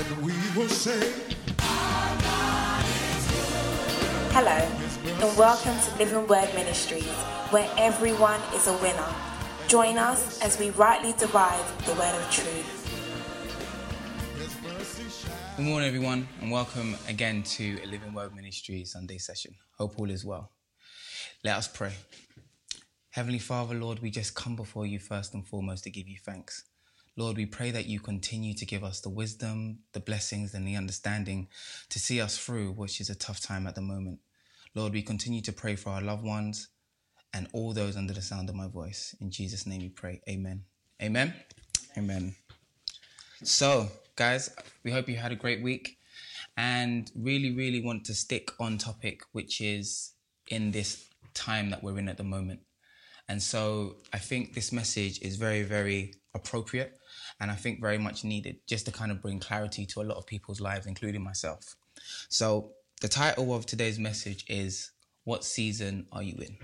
and we will say, Hello, and welcome to Living Word Ministries, where everyone is a winner. Join us as we rightly divide the word of truth. Good morning, everyone, and welcome again to a Living Word Ministries Sunday session. Hope all is well. Let us pray. Heavenly Father, Lord, we just come before you first and foremost to give you thanks. Lord, we pray that you continue to give us the wisdom, the blessings, and the understanding to see us through, which is a tough time at the moment. Lord, we continue to pray for our loved ones and all those under the sound of my voice. In Jesus' name we pray. Amen. Amen. Amen. So, guys, we hope you had a great week and really, really want to stick on topic, which is in this time that we're in at the moment. And so I think this message is very, very appropriate and I think very much needed just to kind of bring clarity to a lot of people's lives, including myself. So the title of today's message is What Season Are You In?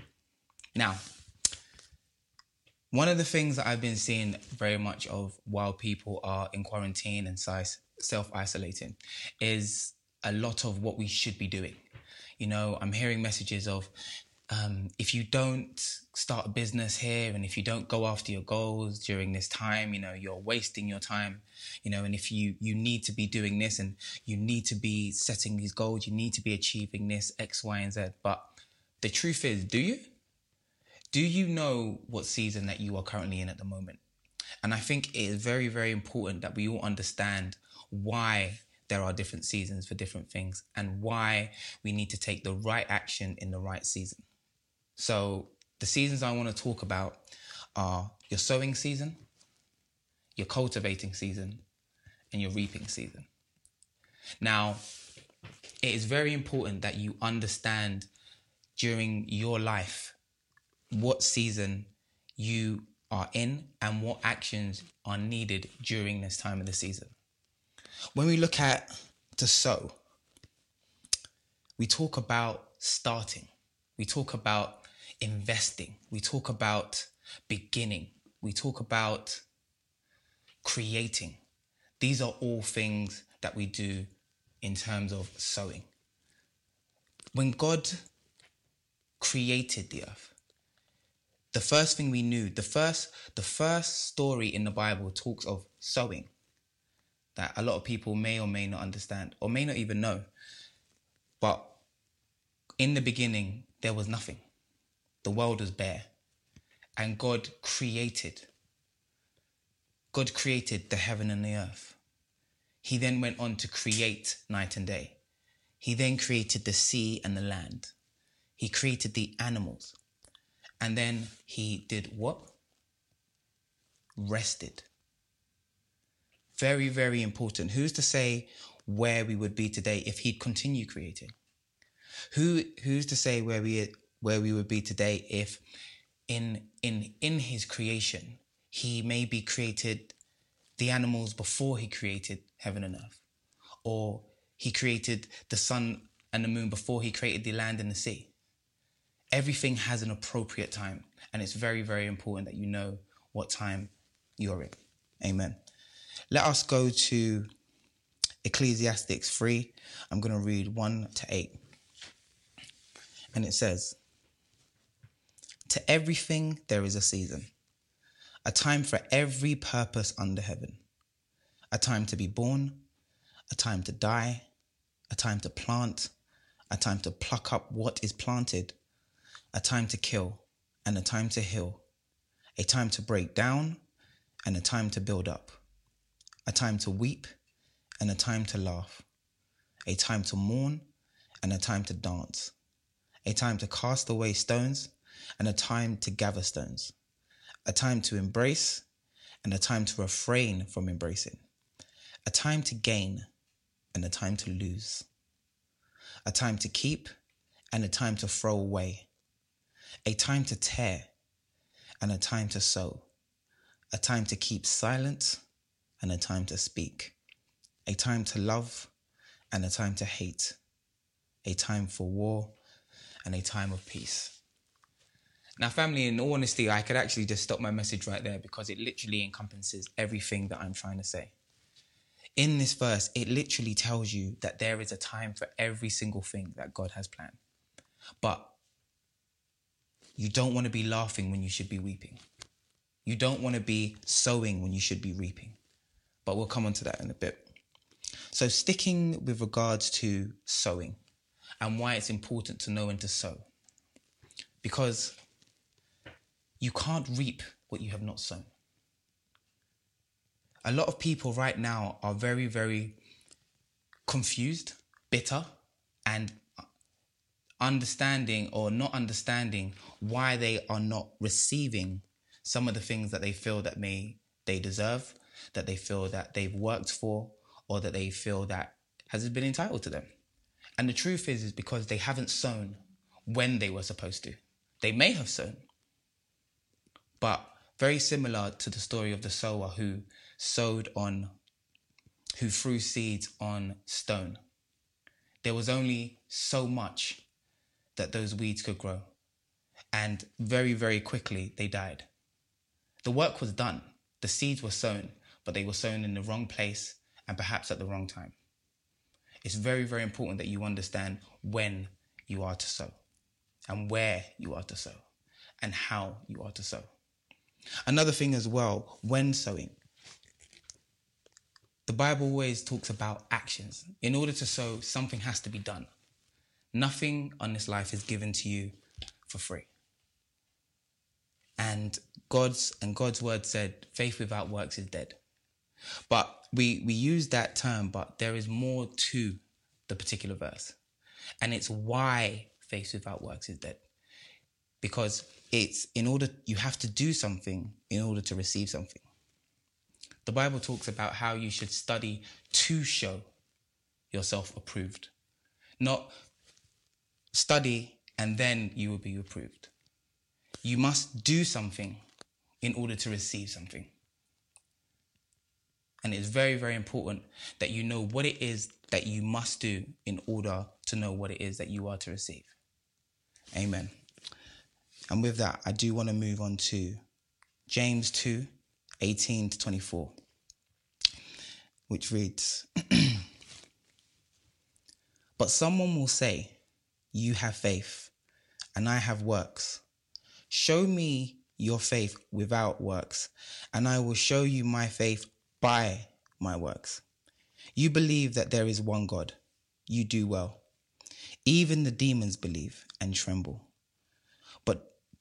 Now, one of the things that I've been seeing very much of while people are in quarantine and self isolating is a lot of what we should be doing. You know, I'm hearing messages of um, if you don't start a business here and if you don't go after your goals during this time you know you're wasting your time you know and if you you need to be doing this and you need to be setting these goals you need to be achieving this x y and z. But the truth is do you? Do you know what season that you are currently in at the moment? And i think it is very very important that we all understand why there are different seasons for different things and why we need to take the right action in the right season so the seasons I want to talk about are your sowing season, your cultivating season, and your reaping season. Now, it is very important that you understand during your life what season you are in and what actions are needed during this time of the season. When we look at to sow, we talk about starting. We talk about investing. We talk about beginning. We talk about creating. These are all things that we do in terms of sowing. When God created the earth, the first thing we knew, the first, the first story in the Bible talks of sowing that a lot of people may or may not understand or may not even know. But in the beginning, there was nothing the world was bare and God created. God created the heaven and the earth. He then went on to create night and day. He then created the sea and the land. He created the animals. And then he did what? Rested. Very, very important. Who's to say where we would be today if he'd continue creating? Who, who's to say where we where we would be today if in in in his creation he maybe created the animals before he created heaven and earth or he created the sun and the moon before he created the land and the sea. Everything has an appropriate time and it's very very important that you know what time you're in. Amen. Let us go to ecclesiastics 3 i'm going to read 1 to 8 and it says to everything there is a season, a time for every purpose under heaven, a time to be born, a time to die, a time to plant, a time to pluck up what is planted, a time to kill, and a time to heal, a time to break down, and a time to build up, a time to weep, and a time to laugh, a time to mourn, and a time to dance, a time to cast away stones and a time to gather stones, a time to embrace and a time to refrain from embracing, a time to gain and a time to lose, a time to keep and a time to throw away, a time to tear and a time to sow, a time to keep silent and a time to speak, a time to love and a time to hate, a time for war and a time of peace. Now, family, in all honesty, I could actually just stop my message right there because it literally encompasses everything that I'm trying to say. in this verse, it literally tells you that there is a time for every single thing that God has planned. But you don't want to be laughing when you should be weeping. You don't want to be sowing when you should be reaping. But we'll come on to that in a bit. So, sticking with regards to sowing and why it's important to know when to sow. Because you can't reap what you have not sown. A lot of people right now are very, very confused, bitter, and understanding or not understanding why they are not receiving some of the things that they feel that may they deserve, that they feel that they've worked for, or that they feel that has been entitled to them. And the truth is, is because they haven't sown when they were supposed to. They may have sown, but very similar to the story of the sower who sowed on, who threw seeds on stone. There was only so much that those weeds could grow. And very, very quickly they died. The work was done, the seeds were sown, but they were sown in the wrong place and perhaps at the wrong time. It's very, very important that you understand when you are to sow and where you are to sow and how you are to sow. Another thing as well, when sowing, the Bible always talks about actions. In order to sow, something has to be done. Nothing on this life is given to you for free. And God's and God's word said, faith without works is dead. But we we use that term, but there is more to the particular verse. And it's why faith without works is dead. Because it's in order you have to do something in order to receive something. The Bible talks about how you should study to show yourself approved. Not study, and then you will be approved. You must do something in order to receive something. And it's very, very important that you know what it is that you must do in order to know what it is that you are to receive. Amen. And with that, I do want to move on to James 2 18 to 24, which reads But someone will say, you have faith, and I have works. Show me your faith without works, and I will show you my faith by my works. You believe that there is one God. You do well. Even the demons believe and tremble.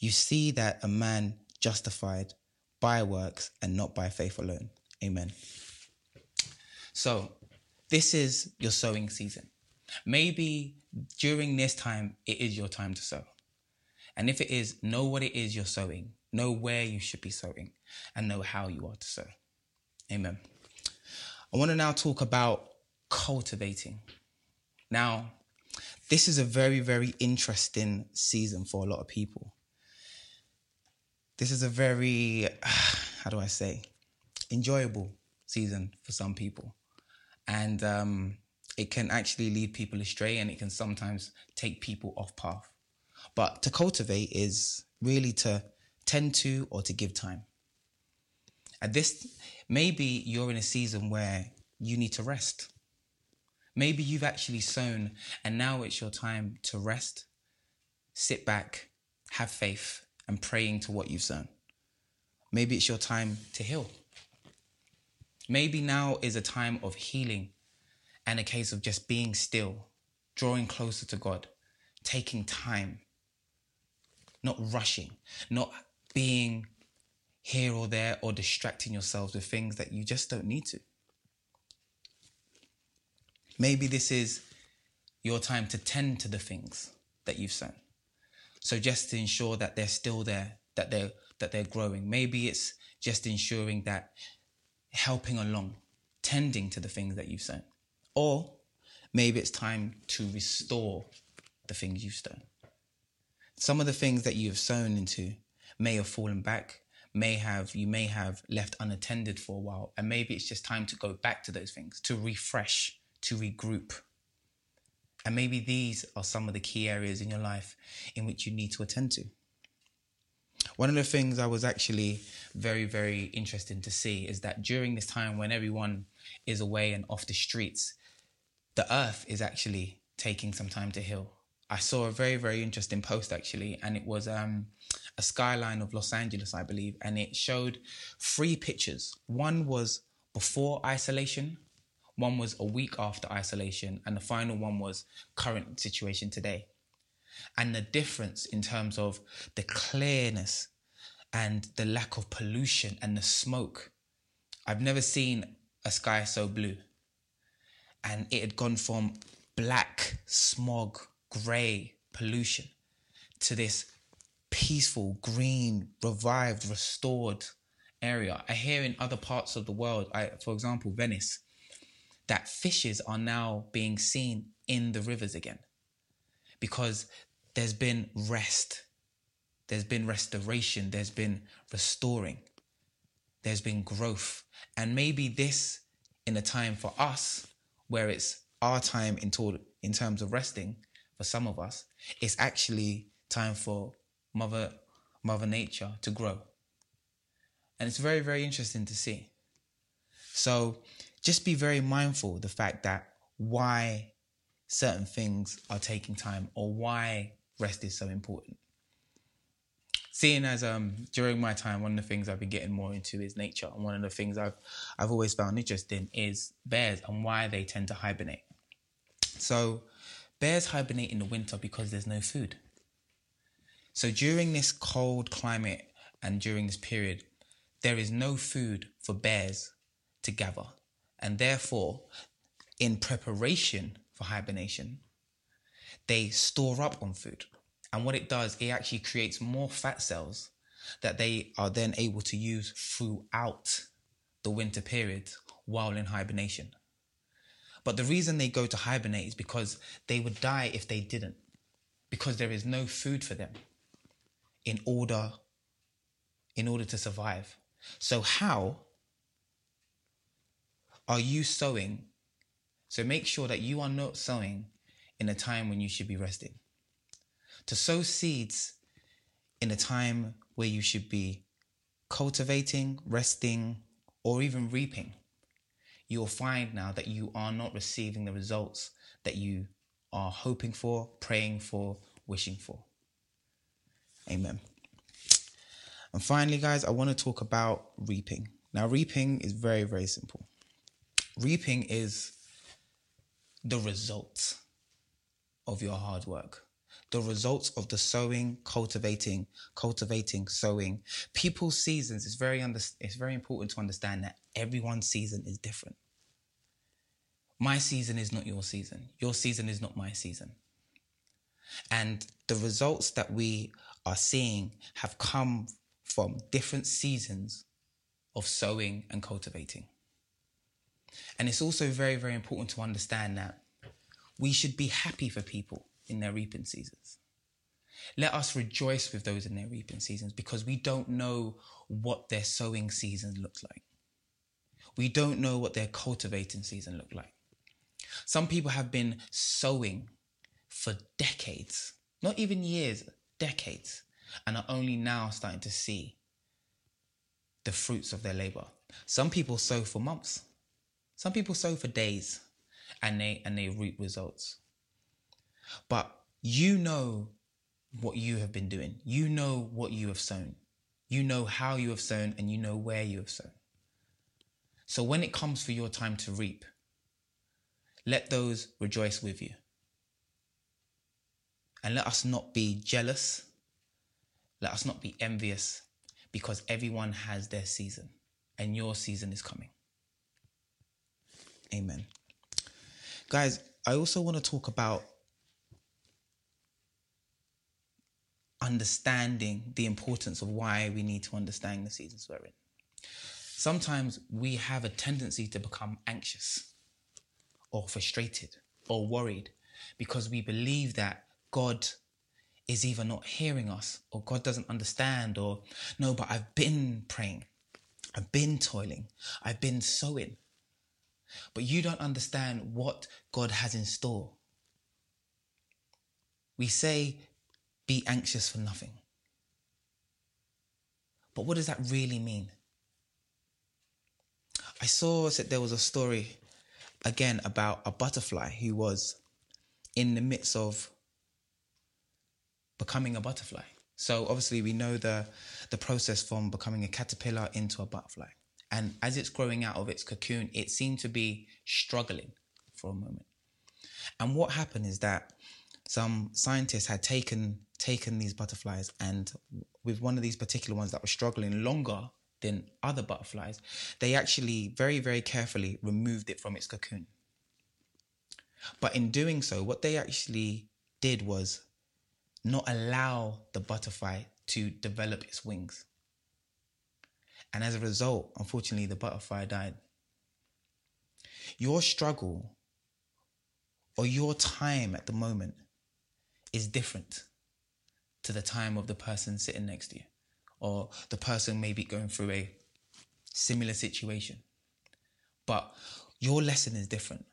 You see that a man justified by works and not by faith alone. Amen. So, this is your sowing season. Maybe during this time, it is your time to sow. And if it is, know what it is you're sowing, know where you should be sowing, and know how you are to sow. Amen. I want to now talk about cultivating. Now, this is a very, very interesting season for a lot of people. This is a very, how do I say, enjoyable season for some people. And um, it can actually lead people astray and it can sometimes take people off path. But to cultivate is really to tend to or to give time. At this, maybe you're in a season where you need to rest. Maybe you've actually sown and now it's your time to rest, sit back, have faith, and pray into what you've sown. Maybe it's your time to heal. Maybe now is a time of healing and a case of just being still, drawing closer to God, taking time, not rushing, not being here or there or distracting yourselves with things that you just don't need to. Maybe this is your time to tend to the things that you've sown. So just to ensure that they're still there, that they're that they're growing. Maybe it's just ensuring that helping along tending to the things that you've sown. Or maybe it's time to restore the things you've sown. Some of the things that you have sown into may have fallen back, may have you may have left unattended for a while, and maybe it's just time to go back to those things, to refresh, to regroup. And maybe these are some of the key areas in your life in which you need to attend to. One of the things I was actually very, very interested to see is that during this time when everyone is away and off the streets, the earth is actually taking some time to heal. I saw a very, very interesting post actually, and it was um, a skyline of Los Angeles, I believe, and it showed three pictures. One was before isolation, one was a week after isolation, and the final one was current situation today. And the difference in terms of the clearness and the lack of pollution and the smoke. I've never seen a sky so blue. And it had gone from black, smog, grey pollution to this peaceful, green, revived, restored area. I hear in other parts of the world, I, for example, Venice, that fishes are now being seen in the rivers again because there's been rest, there's been restoration, there's been restoring, there's been growth. And maybe this, in a time for us, where it's our time in, in terms of resting, for some of us, it's actually time for Mother, Mother Nature to grow. And it's very, very interesting to see. So just be very mindful of the fact that why certain things are taking time or why rest is so important. Seeing as um during my time, one of the things I've been getting more into is nature, and one of the things I've I've always found interesting is bears and why they tend to hibernate. So, bears hibernate in the winter because there's no food. So during this cold climate and during this period, there is no food for bears to gather. And therefore, in preparation for hibernation, they store up on food. And what it does, it actually creates more fat cells that they are then able to use throughout the winter period while in hibernation. But the reason they go to hibernate is because they would die if they didn't, because there is no food for them in order in order to survive. So how are you sowing? So make sure that you are not sowing in a time when you should be resting. To sow seeds in a time where you should be cultivating, resting, or even reaping, you'll find now that you are not receiving the results that you are hoping for, praying for, wishing for. Amen. And finally, guys, I want to talk about reaping. Now, reaping is very, very simple. Reaping is the result of your hard work, the results of the sowing, cultivating, cultivating, sowing. People's seasons is very under, it's very important to understand that everyone's season is different. My season is not your season. Your season is not my season. And the results that we are seeing have come from different seasons of sowing and cultivating. And it's also very, very important to understand that we should be happy for people in their reaping seasons. Let us rejoice with those in their reaping seasons because we don't know what their sowing season looks like. We don't know what their cultivating season look like. Some people have been sowing for decades, not even years, decades, and are only now starting to see the fruits of their labor. Some people sow for months. Some people sow for days and they and they reap results. But you know what you have been doing. You know what you have sown. You know how you have sown and you know where you have sown. So when it comes for your time to reap, let those rejoice with you. And let us not be jealous. Let us not be envious because everyone has their season and your season is coming. Amen. Guys, I also want to talk about understanding the importance of why we need to understand the seasons we're in. sometimes we have a tendency to become anxious or frustrated or worried because we believe that God is either not hearing us or God doesn't understand or no, but I've been praying, I've been toiling, I've been sowing. But you don't understand what God has in store. We say, be anxious for nothing. But what does that really mean? I saw that there was a story again about a butterfly who was in the midst of becoming a butterfly. So obviously we know the the process from becoming a caterpillar into a butterfly. And as it's growing out of its cocoon, it seemed to be struggling for a moment. And what happened is that some scientists had taken taken these butterflies and with one of these particular ones that were struggling longer than other butterflies, they actually very, very carefully removed it from its cocoon. But in doing so, what they actually did was not allow the butterfly to develop its wings. And as a result, unfortunately, the butterfly died. Your struggle or your time at the moment is different to the time of the person sitting next to you or the person maybe going through a similar situation. But your lesson is different.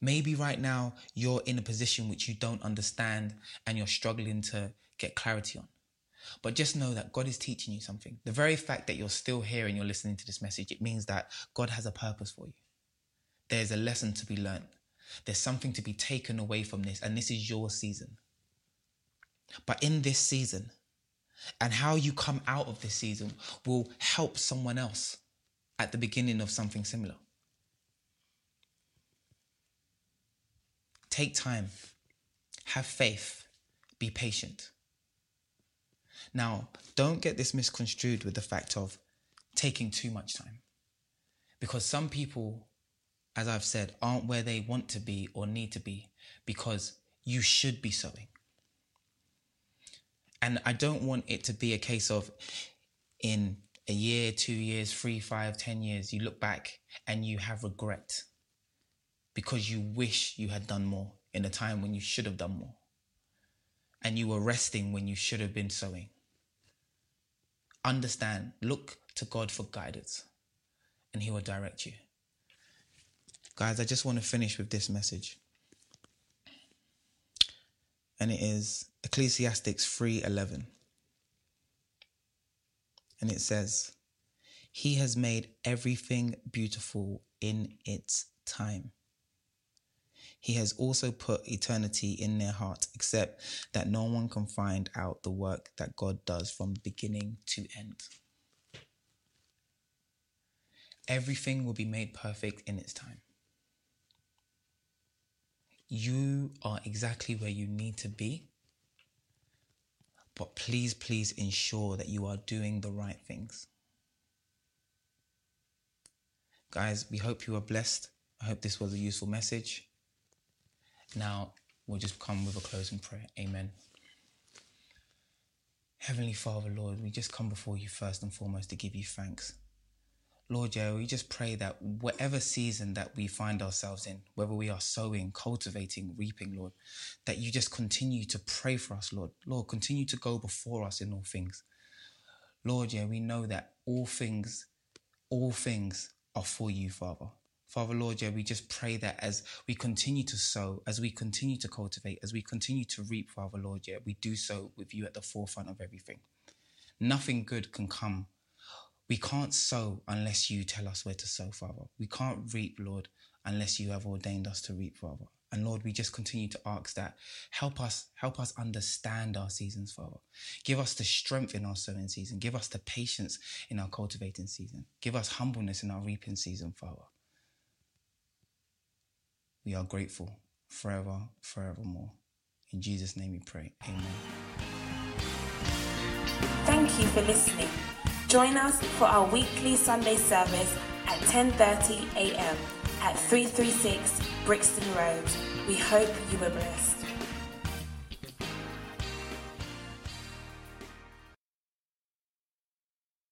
Maybe right now you're in a position which you don't understand and you're struggling to get clarity on. But just know that God is teaching you something. The very fact that you're still here and you're listening to this message, it means that God has a purpose for you. There's a lesson to be learned. There's something to be taken away from this, and this is your season. But in this season, and how you come out of this season will help someone else at the beginning of something similar. Take time, have faith, be patient. Now, don't get this misconstrued with the fact of taking too much time. Because some people, as I've said, aren't where they want to be or need to be because you should be sowing. And I don't want it to be a case of in a year, two years, three, five, ten years, you look back and you have regret because you wish you had done more in a time when you should have done more. And you were resting when you should have been sowing. Understand, look to God for guidance, and He will direct you. Guys, I just want to finish with this message. And it is Ecclesiastics 3:11. And it says, "He has made everything beautiful in its time." He has also put eternity in their hearts, except that no one can find out the work that God does from beginning to end. Everything will be made perfect in its time. You are exactly where you need to be but please, please ensure that you are doing the right things. Guys, we hope you are blessed. I hope this was a useful message. Now, we'll just come with a closing prayer. Amen. Heavenly Father, Lord, we just come before you first and foremost to give you thanks. Lord, yeah, we just pray that whatever season that we find ourselves in, whether we are sowing, cultivating, reaping, Lord, that you just continue to pray for us, Lord. Lord, continue to go before us in all things. Lord, yeah, we know that all things, all things are for you, Father. Father, Lord, yeah, we just pray that as we continue to sow, as we continue to cultivate, as we continue to reap, Father, Lord, yeah, we do so with you at the forefront of everything. Nothing good can come we can't sow unless you tell us where to sow, Father. We can't reap, Lord, unless you have ordained us to reap, Father. And Lord, we just continue to ask that help us, help us understand our seasons, Father. Give us the strength in our sowing season. Give us the patience in our cultivating season. Give us humbleness in our reaping season, Father. We are grateful forever, forevermore. In Jesus' name we pray. Amen. Thank you for listening. Join us for our weekly Sunday service at 10:30 a.m. at 336 Brixton Road. We hope you were blessed.